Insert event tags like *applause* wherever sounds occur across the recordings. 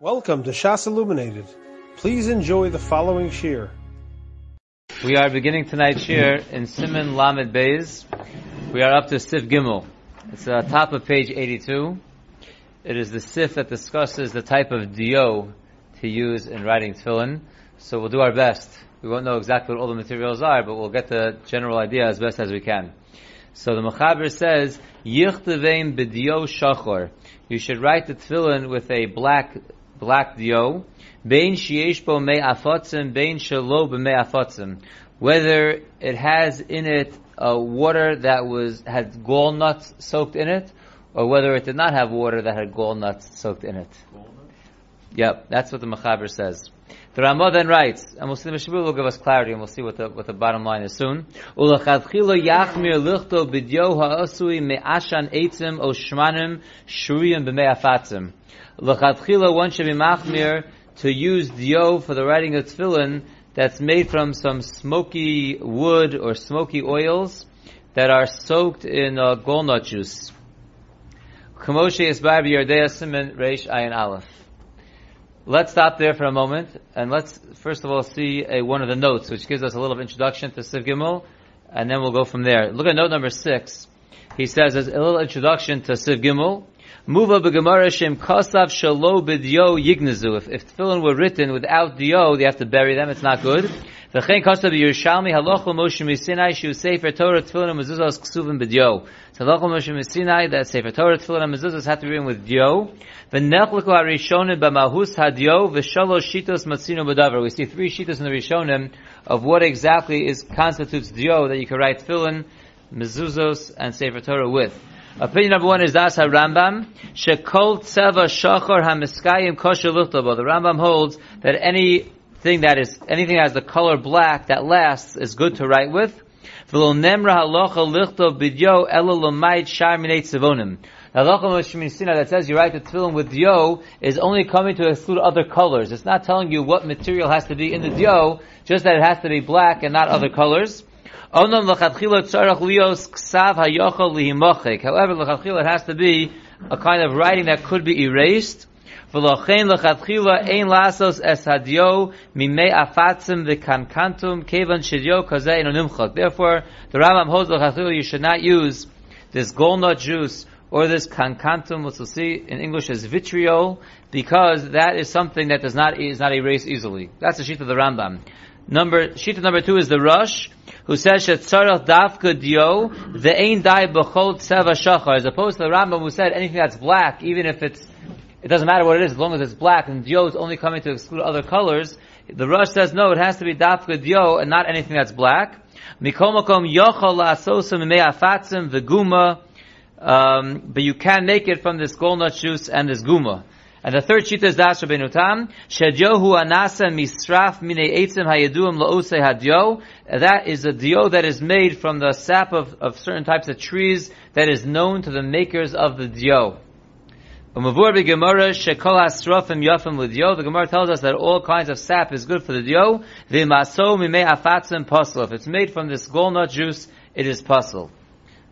Welcome to Shas Illuminated. Please enjoy the following shir. We are beginning tonight's shir in Siman Lamed Beis. We are up to Sif Gimel. It's uh, top of page 82. It is the Sif that discusses the type of dio to use in writing tefillin. So we'll do our best. We won't know exactly what all the materials are, but we'll get the general idea as best as we can. So the Mechaber says, Yichtevein b'dio shachor. You should write the tefillin with a black black dio, bein sheyesh bo me bein shelo b'me afotzim. Whether it has in it a water that was had gall nuts soaked in it, or whether it did not have water that had gall nuts soaked in it. Yep, that's what the Mechaber says. The Ramah then writes, and we'll see the Mishnah Berurah will give us clarity, and we'll see what the what the bottom line is soon. Ulachadchilo yachmir lichto bidyo ha'asui me'ashan eitzim o shmanim shuriyim b'mei afatzim. L'chadchila, one should be machmir to use dio for the writing of tefillin that's made from some smoky wood or smoky oils that are soaked in uh, gallnut juice. Let's stop there for a moment and let's first of all see a, one of the notes which gives us a little introduction to Siv Gimel and then we'll go from there. Look at note number six. He says as a little introduction to Siv Gimel, Muva b'gemara shem kosav shalo b'dio yignazu. If, if tefillin were written without dio, they have to bury them. It's not good. V'chein kosav b'Yerushalmi halacha Moshe Misinai shu sefer Torah tefillin mezuzos ksuvim b'dio. So halacha Moshe Misinai that sefer Torah tefillin mezuzos have to be written with dio. V'nechliku harishonim b'mahus hadio v'shalosh shitos matzino b'davar. We see three shitos in the rishonim of what exactly is constitutes dio that you can write tefillin, mezuzos, and sefer Torah with. Opinion number one is Das Rambam. Shekol Tseva Shachar Hamiskayim Kosher Luchtabo. The Rambam holds that anything that is, anything that has the color black that lasts is good to write with. V'lo Nemra Halocha Lichtov Bidyo Elo Lomayit Shar Minei Tzivonim. Halacha that says you write the tefillin with dio is only coming to exclude other colors. It's not telling you what material has to be in the dio, just that it has to be black and not other colors. However, l'chadchila it has to be a kind of writing that could be erased. V'lochein l'chadchila ein lasos es hadio mimei afatzim v'kankantum kevan shidyo kazeh ino Therefore, the Rambam holds l'chadchila you should not use this gallnut juice or this kankantum, which we'll see in English as vitriol, because that is something that does not is not erased easily. That's the sheet of the Rambam. Number sheet number two is the Rosh, who says shetzarach dafka dio the ain dai b'chol tseva shachar, as opposed to the Rambam who said anything that's black, even if it's it doesn't matter what it is, as long as it's black, and dio is only coming to exclude other colors. The Rosh says no, it has to be dafka dio and not anything that's black. Mikomakom yochol me'afatzim v'guma, um, but you can make it from this gallnut juice and this guma. And the third shita is Das Rabbeinu Tam, Shedyohu anasa misraf mine eitzim hayeduim laose hadyo. That is a dio that is made from the sap of, of certain types of trees that is known to the makers of the dio. The Gemara tells us that all kinds of sap is good for the dio. If it's made from this gallnut juice, it is puzzle.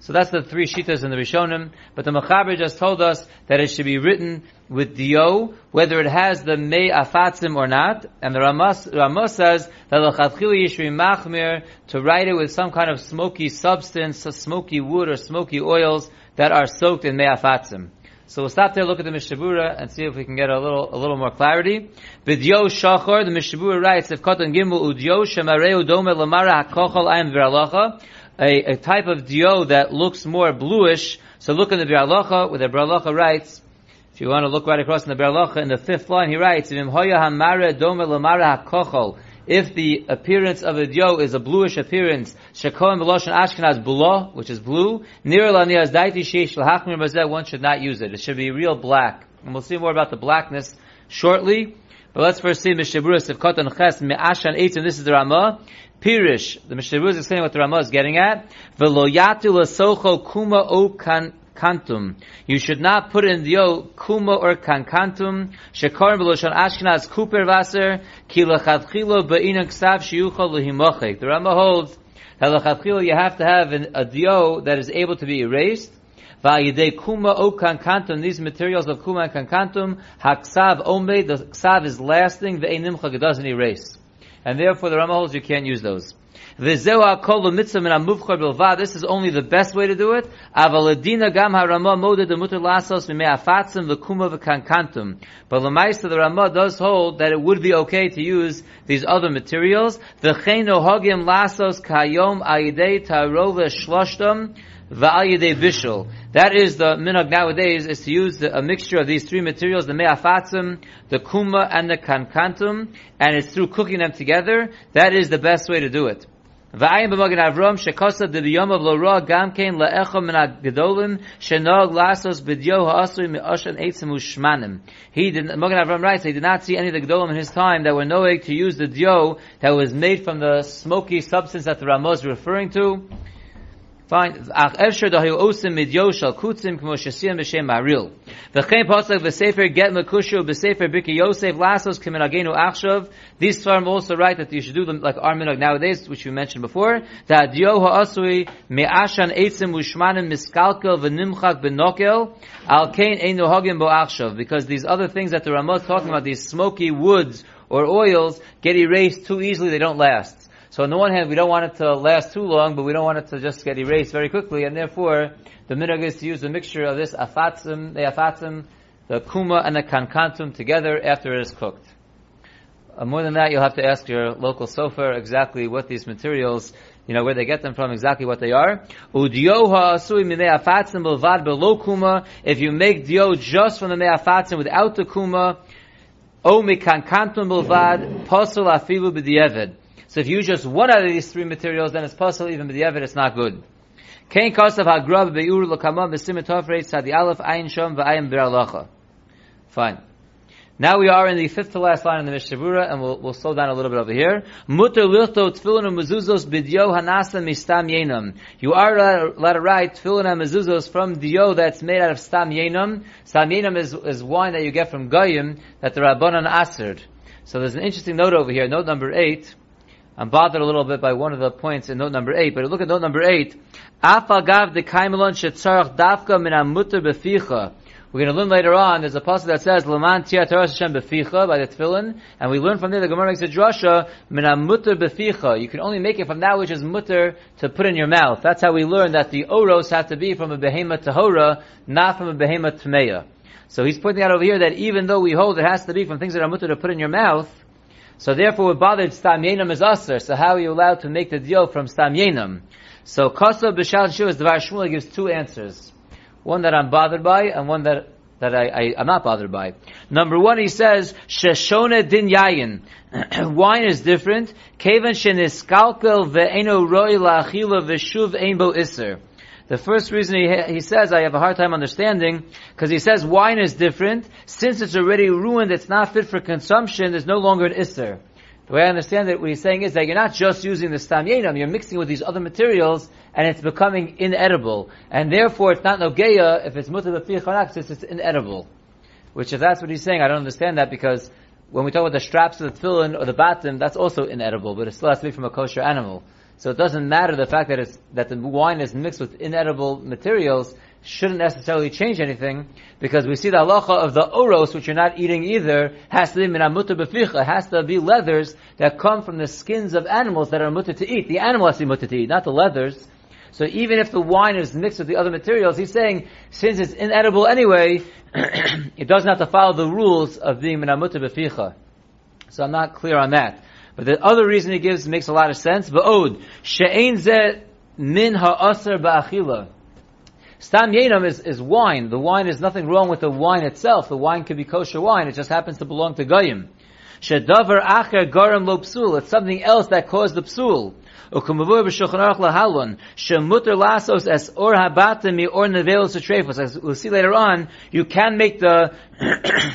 So that's the three shitas in the Rishonim. But the Mechaber just told us that it should be written with dio, whether it has the mei afatzim or not. And the Ramah says that l'chadchili yishri machmir to write it with some kind of smoky substance, smoky wood or smoky oils that are soaked in mei afatzim. So we'll stop there, look at the Mishnah Berurah, and see if we can get a little a little more clarity. B'dio shachor, the Mishnah Berurah writes, if kotan gimel udio shemareu dome lamara hakochol ayim v'ralacha, a, a type of dio that looks more bluish. So look in the Bialacha, where the Bialacha writes, if you want to look right across in the Bialacha, in the fifth line, he writes, if the appearance of a dio is a bluish appearance, shekoim b'loshen ashkenaz bula, which is blue, one should not use it. It should be real black. And we'll see more about the blackness shortly. But let's first see Mishaburas of Kotan Ches Me'ashan Eitzim. This is the Ramah. Pirish, the Mishnah is explaining what the Ramah is getting at. Veloyatu lasocho kuma o kan kantum. You should not put in the o kuma or kankantum. Shekarim b'loshon Ashkenaz kuper vaser ki lechadchilo be'inan ksav shiyuchol The Ramah holds that lechadchilo you have to have an, a dio that is able to be erased. va'yidei kuma o kankantum, these materials of kuma and kankantum, haksav ombe, the ksav is lasting, ve'enimchag, it doesn't erase. And therefore the Rama holds you can't use those. This is only the best way to do it. But the the Rama does hold that it would be okay to use these other materials. V'chein ohagim lasos kayom ayidei tarova shloshtam v'ayidei bishul. That is the minhag nowadays is to use the, a mixture of these three materials, the me'afatzim, the kuma, and the kankantum, and it's through cooking them together. That is the best way to do it. V'ayim b'magen Avram shekosa b'yom of lo roa gam kein min ha'gedolim shenog lasos b'dyo ha'asui mi'oshan eitzim u'shmanim. He did, Magen Avram writes, he did not see any of the gedolim in his time that were knowing to use the dio that was made from the smoky substance that the Ramos referring to. Fine. Er achshav. These farm also write that you should do them like our nowadays, which we mentioned before. That dio ha'asui me'ashan eitzim u'shmanim miskalkel v'nimchak b'nokel al kein ein nohagim bo achshav. Because these other things that the Ramah is talking about, these smoky woods or oils, get erased too easily, they don't last. So on the one hand, we don't want it to last too long, but we don't want it to just get erased very quickly, and therefore, the minhag is to use a mixture of this afatzim, the afatzim, the kuma, and the kankantum together after it is cooked. Uh, more than that, you'll have to ask your local sofer exactly what these materials, you know, where they get them from, exactly what they are. If you make dio just from the me'afatzim without the kuma, o mikankantum bilvad, posel afilu b'di'evid. So if you use just one out of these three materials, then it's possible even with the evid, it's not good. Kain hagrab be'ur aleph ayin shom b'ralacha. Fine. Now we are in the fifth to last line in the Mishnah Berurah, and we'll, we'll slow down a little bit over here. Mutter mezuzos b'dio hanasa mistam yenam. You are allowed to write tefillin and mezuzos from dio that's made out of stam yenam. Stam yenam is, is wine that you get from goyim that the rabbanon asered. So there's an interesting note over here, note number eight. I'm bothered a little bit by one of the points in note number eight, but look at note number eight. Afagav de kaimelon shetzarach min beficha. We're going to learn later on, there's a passage that says, tia Hashem beficha, by the tefillin, and we learn from there, the Gemara makes a drasha, min amutter beficha. You can only make it from that which is mutter to put in your mouth. That's how we learn that the oros have to be from a behema tahora, not from a behema tmeya. So he's pointing out over here that even though we hold it has to be from things that are mutter to put in your mouth, so therefore, we're bothered stam yenam is aser. So how are you allowed to make the deal from stam yenam? So kosa b'shal shuvas Devar Shmuel gives two answers. One that I'm bothered by, and one that that I, I am not bothered by. Number one, he says sheshona din yayin. *clears throat* Wine is different. Kevan sheniskalkel ve'eno roi la'achila v'shuv ein bo iser. The first reason he, he says I have a hard time understanding, because he says wine is different. Since it's already ruined, it's not fit for consumption, there's no longer an isser. The way I understand it, what he's saying is that you're not just using the stam yenam, you're mixing with these other materials, and it's becoming inedible. And therefore, it's not nogeya if it's mutar b'fichanak, it's inedible. Which if that's what he's saying, I don't understand that because when we talk about the straps of the tefillin or the batim, that's also inedible, but it still has to be from a kosher animal. So it doesn't matter the fact that it's, that the wine is mixed with inedible materials shouldn't necessarily change anything because we see the halacha of the oros, which you're not eating either, has to be minamuta beficha, has to be leathers that come from the skins of animals that are mutter to eat. The animal has to be mutter to eat, not the leathers. So even if the wine is mixed with the other materials, he's saying, since it's inedible anyway, *clears throat* it doesn't have to follow the rules of being minamuta beficha. So I'm not clear on that. But the other reason he gives makes a lot of sense. Ba'od, she'ein ze min ha'aser ba'achila. Stam yenam is, is wine. The wine is nothing wrong with the wine itself. The wine could be kosher wine. It just happens to belong to goyim. Shedavar acher garam lo psul. It's something else that caused the psul. Ukumavur b'shulchan aruch lahalon. Shemuter lasos es or habatim or nevelos atrefos. As we'll see later on, you can make the *coughs*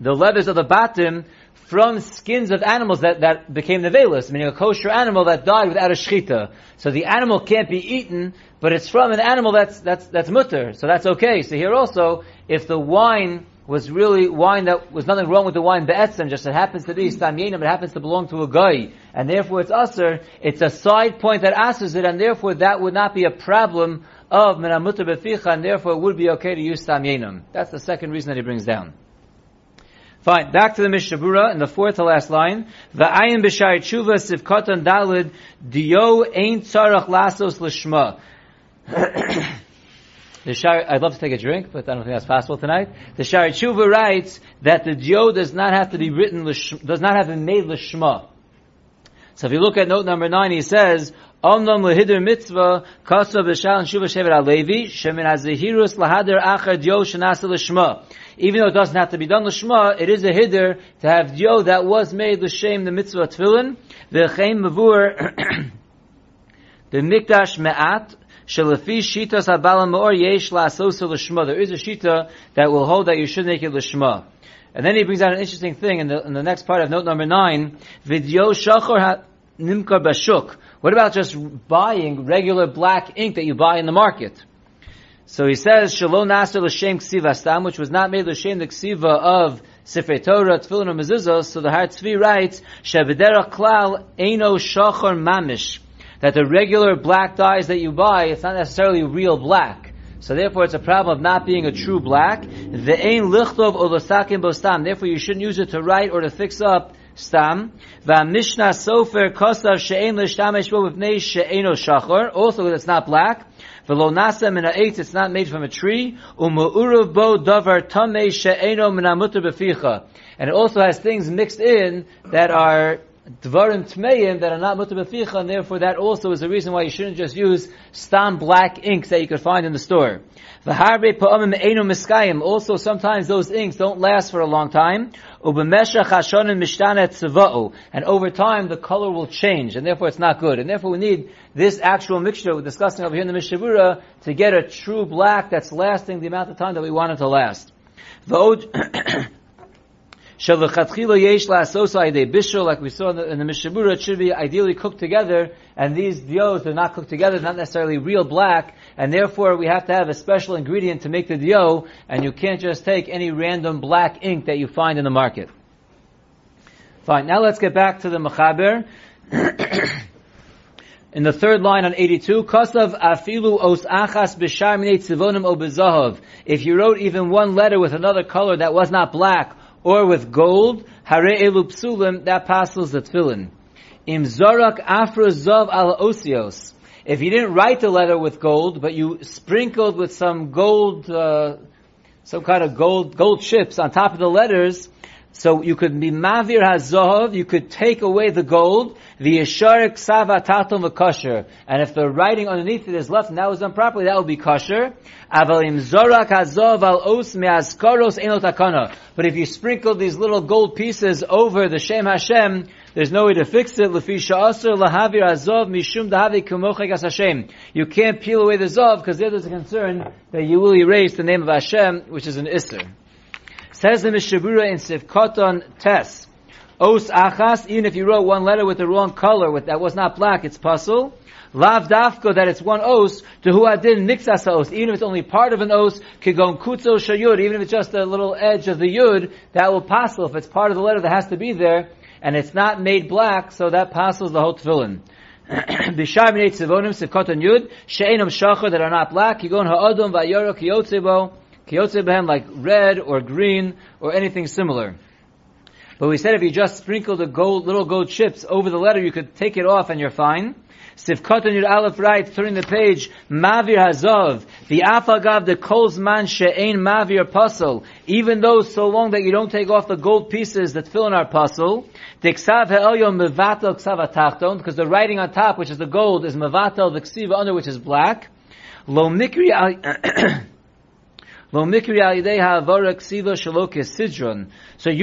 the leathers of the batim from skins of animals that, that became nevelis, meaning a kosher animal that died without a shchita. So the animal can't be eaten, but it's from an animal that's, that's, that's mutter, so that's okay. So here also, if the wine was really wine that was nothing wrong with the wine be'etzem, just it happens to be stam yenim, it happens to belong to a guy, and therefore it's usher, it's a side point that asks it, and therefore that would not be a problem of menamutter beficha, and therefore it would be okay to use stamyenim. That's the second reason that he brings down. Fine. Back to the Mishnah Berurah in the fourth to last line. The ayin b'shari tshuva sivkotan dalid diyo ein tzarach lasos lishma. *coughs* The Shari, I'd love to take a drink, but I don't think that's possible tonight. The Shari Tshuva writes that the dio does not have to be written, does not have to be made lishma. So if you look at note number nine, he says, Lehider mitzvah, kasa b'shal shevet alevi, shemin hazehirus shenasa lishma. Even though it doesn't have to be done l'shma, it is a hider to have dio that was made l'shem the mitzvah tefillin, v'chein mavur, *clears throat* the mikdash me'at, Shalafi shitas habala maor yesh la'asosa l'shma. There is a shita that will hold that you should make it l'shma. And then he brings out an interesting thing in the, in the next part of note number nine. Vidyo shachor nimkar bashuk. What about just buying regular black ink that you buy in the market? So he says, Shalom Nasser L'Shem Ksiva Stam, which was not made L'Shem the Ksiva of Sifrei Torah, Tefillin, or Mezuzah. So the Har Tzvi writes, Shevedera Klal Eino Shachor Mamish that the regular black dyes that you buy, it's not necessarily real black. So therefore it's a problem of not being a true black. The ein lichtov olosakim bostam. Therefore you shouldn't use it to write or to fix up stam. Mishnah sofer kosav she'en l'shtamesh bo b'fnei she'eno shachor. Also it's not black. V'lo nasa min ha'etz, it's not made from a tree. U'ma'urav bo davar tamei she'eno min ha'mutter b'ficha. And it also has things mixed in that are dvarim tmeim that are not b'ficha, and therefore that also is a reason why you shouldn't just use stam black inks that you could find in the store. V'harbe pa'amim einu miskayim. Also, sometimes those inks don't last for a long time. Mishtanet. And over time, the color will change, and therefore it's not good. And therefore we need this actual mixture we're discussing over here in the Mishnah Berurah to get a true black that's lasting the amount of time that we want it to last. *clears throat* Shavachatchila yesh la'asosa de bishul, like we saw in the, in the Mishnah Berurah, it should be ideally cooked together, and these dios, they're not cooked together, not necessarily real black, and therefore we have to have a special ingredient to make the dio, and you can't just take any random black ink that you find in the market. Fine, now let's get back to the Mechaber. *coughs* In the third line on 82, Kosav afilu os achas b'shar minei tzivonim o If you wrote even one letter with another color that was not black, or with gold, hare elu psulim, that passes the tefillin. Im zorak afra zov al osios. If you didn't write the letter with gold, but you sprinkled with some gold, uh, some kind of gold, gold chips on top of the letters, so you could be mavir hazov, you could take away the gold, the yeshar ksava tatum kosher. And if the writing underneath it is left and that was done properly, that will be kosher. Avalim zorak hazov al os me'askaros enot But if you sprinkle these little gold pieces over the Shem Hashem, there's no way to fix it. Lefisha aser lahavir hazov mishum dahavi kumochek Hashem. You can't peel away the zov because there's a concern that you will erase the name of Hashem, which is an isser. Says the Mishnah Berurah in Sivkoton Tes. Os achas, even if you wrote one letter with the wrong color, with, that was not black, it's puzzle. Lav dafko, that it's one os, to who adin mixas os, even if it's only part of an os, kigon kutzo shayud, even if it's just a little edge of the yud, that will passel. If it's part of the letter that has to be there, and it's not made black, so that passes the whole tefillin. *clears throat* Bishar minei tzivonim sivkoton yud, she'enom shachar, that are not black, kigon ha'odom va'yoro kiyotzebo, Kiyotze like red or green or anything similar. But we said if you just sprinkle the gold, little gold chips over the letter, you could take it off and you're fine. Sifkot on your aleph right, turning the page, Mavir Hazov, the Afagav, the Kol's man she'ein Mavir puzzle, even though so long that you don't take off the gold pieces that fill in our puzzle, the Ksav He'elyo Mevatel Ksav Atachton, because the writing on top, which is the gold, is Mevatel, the Ksiva under, which is black. Lo Mikri *clears throat* So you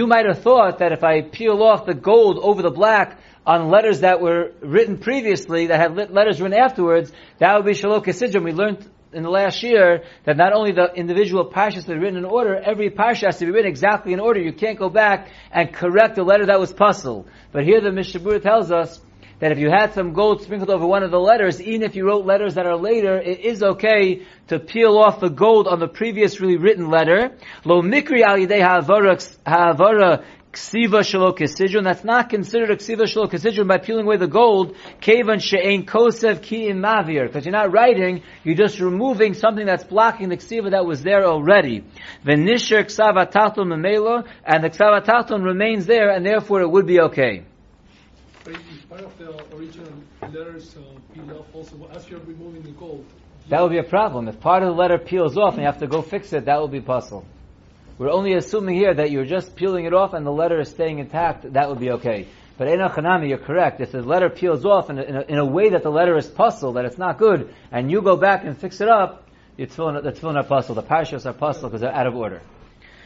might have thought that if I peel off the gold over the black on letters that were written previously, that had letters written afterwards, that would be shalok sidron. We learned in the last year that not only the individual parshas are written in order, every parsha has to be written exactly in order. You can't go back and correct the letter that was puzzled. But here the Mishnah Berurah tells us that if you had some gold sprinkled over one of the letters, even if you wrote letters that are later, it is okay to peel off the gold on the previously written letter. Lo mikri al yidei ha'avara ksiva shelo kesidron. That's not considered a ksiva shelo kesidron by peeling away the gold. Kevan she'ein kosev ki mavir. Because you're not writing, you're just removing something that's blocking the ksiva that was there already. V'nisher ksava tatlon memelo, and the ksava remains there, and therefore it would be okay. But part of the original letters uh, peel off also as you're removing the gold. That would be a problem. If part of the letter peels off and you have to go fix it, that will be puzzle. We're only assuming here that you're just peeling it off and the letter is staying intact, that would be okay. But Ena Chanami, you're correct. If the letter peels off in a, in a, in a way that the letter is puzzle, that it's not good, and you go back and fix it up, the tefillin, the tefillin are puzzle. The parashas are puzzle because they're out of order.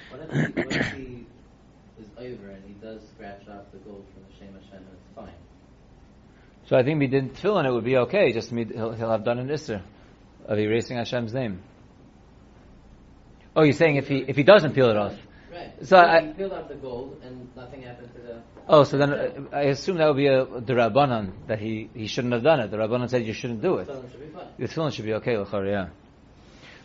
What if, he, what if he is over and he does scratch off the gold from the Shem Hashem and it's fine? So I think we did tefillin, it would be okay. Just me, he'll, he'll have done an isser of erasing Hashem's name. Oh, you're saying if he if he doesn't peel it off? Right. So I- he peeled off the gold and nothing happened to the. Oh, so then uh, I assume that would be a the rabbanon that he he shouldn't have done it. The rabbanon said you shouldn't do it. So it should be fine. The tefillin should be okay, l'chor, yeah.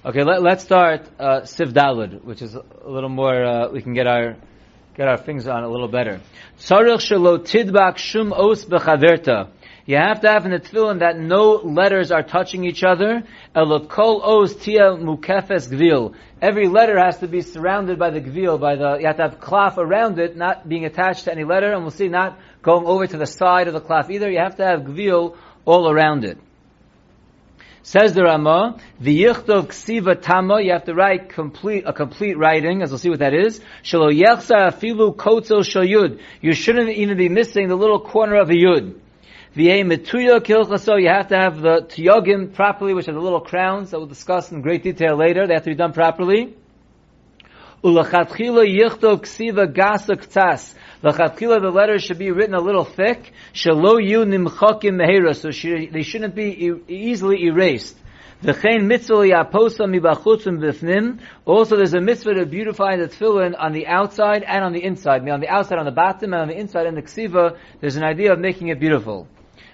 Okay, let, let's start uh, Siv Dalud, which is a little more. Uh, we can get our get our fingers on a little better. Tzarich shelo tidbak shum os bechaverta. You have to have in the tefillin that no letters are touching each other. Tia mukefes gvil. Every letter has to be surrounded by the gvil, by the, you have to have cloth around it, not being attached to any letter, and we'll see not going over to the side of the cloth either. You have to have gvil all around it. Says the Rama, v'yichtov ksiva tama, you have to write complete, a complete writing, as we'll see what that is. Shalo yechsa afilu kotzel shal yud. You shouldn't even be missing the little corner of a yud. V'yei metuya kilchaso, you have to have the tiyogim properly, which are the little crowns that we'll discuss in great detail later. They have to be done properly. Ksiva the letters should be written a little thick. Nimchakim mehera, so they shouldn't be easily erased. Mitzvah b'fnim. Also, there's a mitzvah to beautify the tefillin on the outside and on the inside. On the outside, on the bottom, and on the inside in the ksiva, there's an idea of making it beautiful.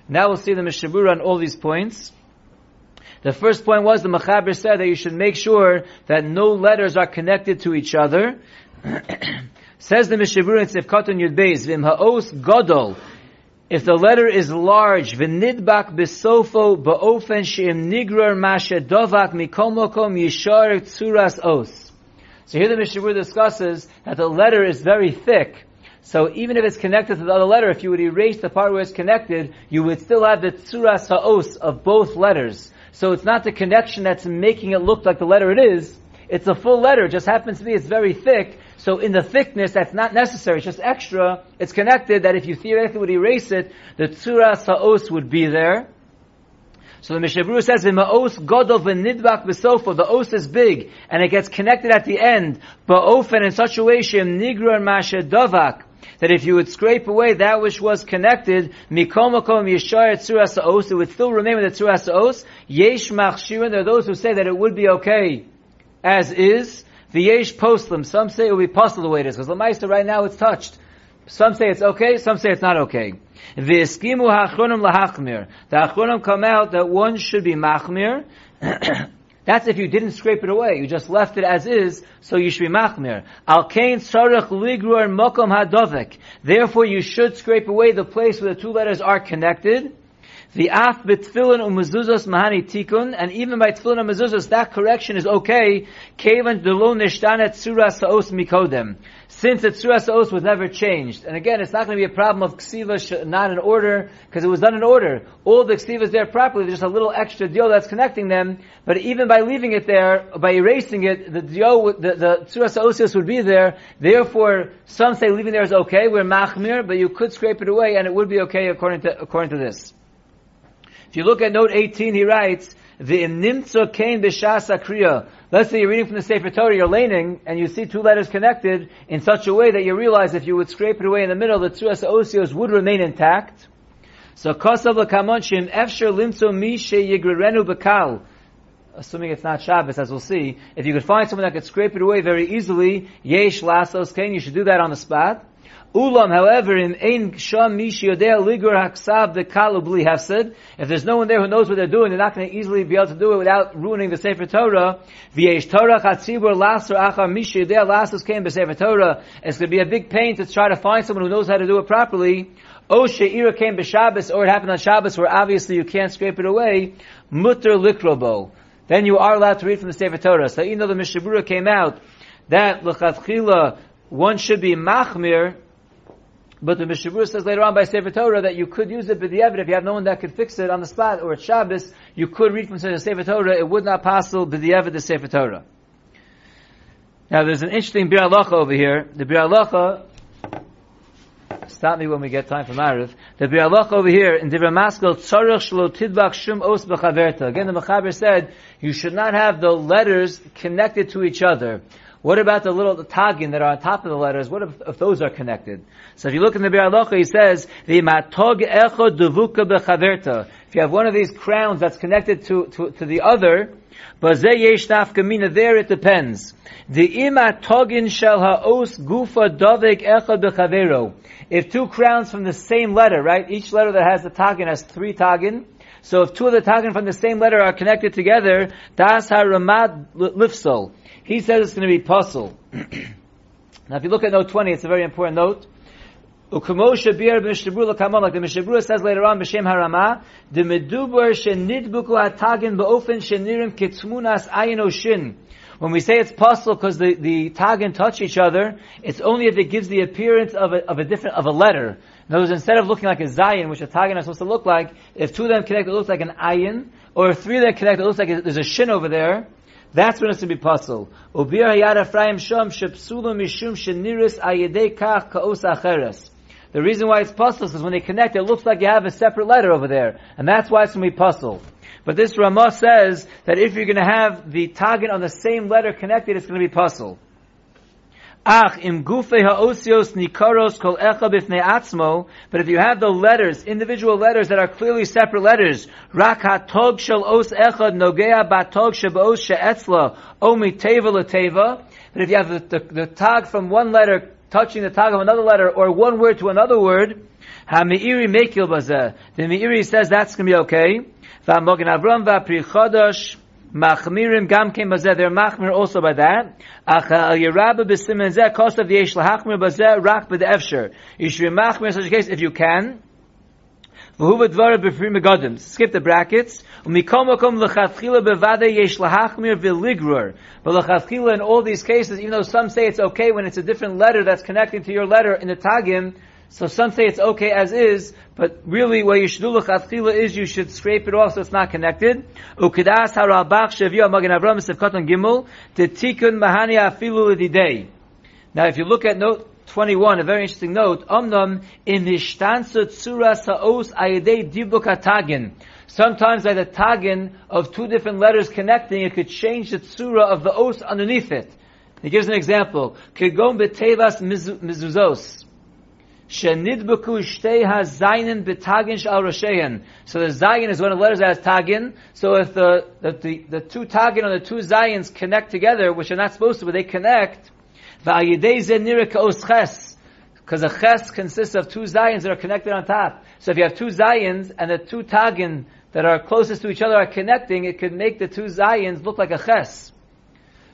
Now we'll see the Mishnah Berurah on all these points. The first point was the Mechaber said that you should make sure that no letters are connected to each other. *clears throat* Says the Mishnah Berurah in Sefkatan Yud Beis, Vim ha'os godol. If the letter is large, v'nidbak besofo ba'ofen she'im nigrar masha dovak mikomokom yishar tsuras os. So here the Mishnah Berurah discusses that the letter is very thick. So even if it's connected to the other letter, if you would erase the part where it's connected, you would still have the tsuras sa'os of both letters. So it's not the connection that's making it look like the letter it is. It's a full letter. It just happens to be it's very thick. So in the thickness, that's not necessary. It's just extra. It's connected that if you theoretically would erase it, the tzura sa'os would be there. So the Mishnah Berurah says, the ma'os godol v'nidbak b'sofa, the os is big, and it gets connected at the end, ba'ofen in such a way, shem nigrar masha dovak, that if you would scrape away that which was connected, mikomakom yishar tzura sa'os, it would still remain with the tzura sa'os, yesh machshirin, there are those who say that it would be okay, as is, the yesh poslim, some say it will be possible the way it is, because the Meister right now it's touched. Some say it's okay, some say it's not okay. V'eskimu. The achronim come out that one should be machmir. *clears throat* That's if you didn't scrape it away. You just left it as is, so you should be machmir. Al kain tzarech ligrur mokom hadovek. Therefore you should scrape away the place where the two letters are connected. The af betfilin umezuzos mahani tikun, and even by tefillin and mezuzos, that correction is okay. Kevan delo nishtanet tzura saos mikodem. Since the tzura saos was never changed. And again, it's not going to be a problem of ksiva not in order, because it was done in order. All the ksiva is there properly, there's just a little extra dio that's connecting them. But even by leaving it there, by erasing it, the would- the, the tzura saosios would be there. Therefore, some say leaving there is okay, we're machmir, but you could scrape it away and it would be okay according to, according to this. If you look at note 18, he writes, the nimtza came b'shas kriya. Let's say you're reading from the Sefer Torah, you're laning, and you see two letters connected in such a way that you realize if you would scrape it away in the middle, the two osios would remain intact. So kosav l'kamonshim efsher limtzo mi sheyigrerenu bekal. Assuming it's not Shabbos, as we'll see, if you could find someone that could scrape it away very easily, yesh lasos kain, you should do that on the spot. Ulam, however, in ein sham mishi yodea ligur haksav the kalubli hafsid. If there's no one there who knows what they're doing, they're not going to easily be able to do it without ruining the Sefer Torah. V'yesh Torah chatzibur laser achar mishi yodea lasus came Sefer Torah. It's going to be a big pain to try to find someone who knows how to do it properly. O she'ira came b'Shabbos, or it happened on Shabbos, where obviously you can't scrape it away. Mutter likrobo. Then you are allowed to read from the Sefer Torah. So even though the Mishnah Berurah came out that l'chatchila one should be machmir, but the Mishnah Berurah says later on by Sefer Torah that you could use it B'diavad if you have no one that could fix it on the spot or at Shabbos, you could read from Sefer Torah, it would not possible B'diavad the Sefer Torah. Now there's an interesting Bir over here. The Bir stop me when we get time for Mariv. The Bir over here in Divra Maskal, Tzarech Shlo Tidbak Shum Os B'chaverta. Again, the Mechaber said, you should not have the letters connected to each other. What about the little tagin that are on top of the letters? What if, if those are connected? So if you look in the Bir he says, the matog echo devuka bechaverta. If you have one of these crowns that's connected to, to, to the other, there it depends. The ima togin gufa. If two crowns from the same letter, right? Each letter that has the tagin has three tagin. So if two of the tagin from the same letter are connected together, das haramad lifsol. He says it's going to be puzzle. *clears throat* now, if you look at note 20, it's a very important note. Ukumo shabir b'mishabru l'kamon, like the Mishnah Berurah says later on, b'shem harama, the medubar shenidbuku hatagin ba'ofen shenirim kitmunas ayin. When we say it's possible because the, the tagin touch each other, it's only if it gives the appearance of a, of a different, of a letter. In other words, instead of looking like a zayin, which a tagin is supposed to look like, if two of them connect, it looks like an ayin, or if three of them connect, it looks like there's a shin over there, that's when it's to be puzzle. Ubir hayad Ephraim shom shepsula mishum sheniris ayedei kach kaos acheres. The reason why it's puzzle is when they connect, it looks like you have a separate letter over there, and that's why it's going to be puzzle. But this Ramah says that if you're going to have the tagin on the same letter connected, it's going to be puzzle. Ach im gufe ha'osios nikaros kol echa bifnei atzmo. But if you have the letters, individual letters that are clearly separate letters, rak ha'tog shel os echad nogea batog shebos she'etzla omi teva l'teva. But if you have the, the, the tag from one letter touching the tag of another letter, or one word to another word, ha'meiri mekil. The meiri says that's going to be okay. Va'mogen avram va'pri chodosh. Machmirim gam came bazeh. They're machmir also by that. Acha al yerabba b'simen zeh cost of the yesh lahachmir bazeh rak b'defsher. You should be machmir in such a case if you can. Skip the brackets. In all these cases, even though some say it's okay when it's a different letter that's connecting to your letter in the tagim, so some say it's okay as is, but really what you should do l'chatchila is you should scrape it off so it's not connected. Now if you look at note 21, a very interesting note, omnam in ishtansa tsura sa'os ayedei dibuk tagin. Sometimes by the tagin of two different letters connecting, it could change the tsura of the os underneath it. He gives an example. Kegom betevas mizuzos. Shenidbuku shtei hazayin betagin shal roshein. So the zayin is one of the letters that has tagin. So if the, the, the, the two tagin or the two zayins connect together, which are not supposed to, but they connect, Because a ches consists of two zayins that are connected on top. So if you have two zayins and the two tagin that are closest to each other are connecting, it could make the two zayins look like a ches.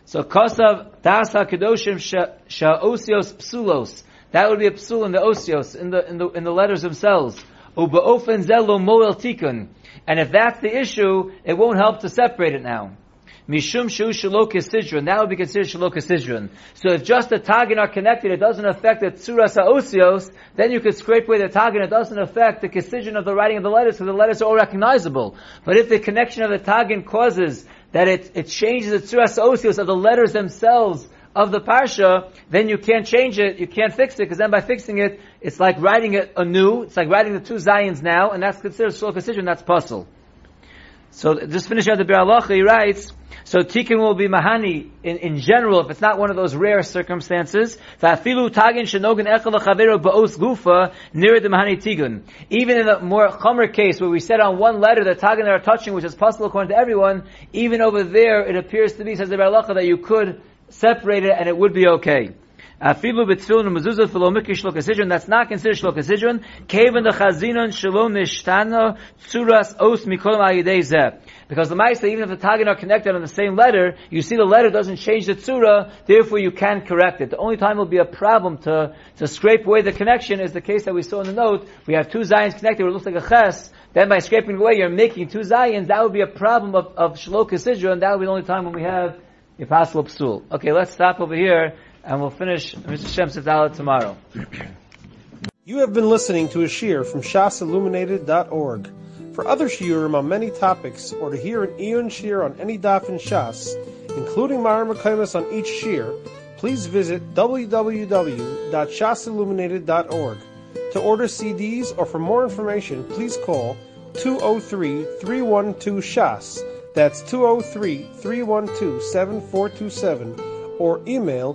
So kosav das ha-kedoshim sha'osios psulos. That would be a psul in the osios, in the, in the, in the letters themselves. Ubeofen zelo moel tikun. And if that's the issue, it won't help to separate it now. Mishum shu shalok sidron. That would be considered shalok sidron. So if just the tagin are connected, it doesn't affect the tsuras osios, then you could scrape away the tagin, it doesn't affect the decision of the writing of the letters, because the letters are all recognizable. But if the connection of the tagin causes that it, it changes the tsuras osios of the letters themselves, of the parsha, then you can't change it, you can't fix it, because then by fixing it, it's like writing it anew, it's like writing the two Zions now, and that's considered shul decision, that's puzzle. So just finish out the Bir he writes, so tikkun will be mahani in, in general, if it's not one of those rare circumstances. Even in the more chomer case where we said on one letter the tagin are touching, which is possible according to everyone, even over there it appears to be, says the Bar that you could separate it and it would be okay. Afilu b'tfilin mezuzah filo mikish shlokasidron. That's not considered shlokasidron. Kaven the chazinon shalom nishtana tzuras os mikolam ayidei Because the Maisa, even if the tagin are connected on the same letter, you see the letter doesn't change the tzura, therefore you can correct it. The only time it will be a problem to, to scrape away the connection is the case that we saw in the note. We have two zayins connected, it looks like a ches, then by scraping away, you're making two zayins. That would be a problem of, of shloka and that would be the only time when we have a possible psul. Okay, let's stop over here, and we'll finish Mr. Shem Sitzala tomorrow. You have been listening to a shear from shasilluminated.org. For other shiurim on many topics, or to hear an Eon shear on any daf in Shas, including Mara Makaimas on each shear, please visit www.shasilluminated.org. To order CDs or for more information, please call 203 312 SHAS. That's 203 312 7427 or email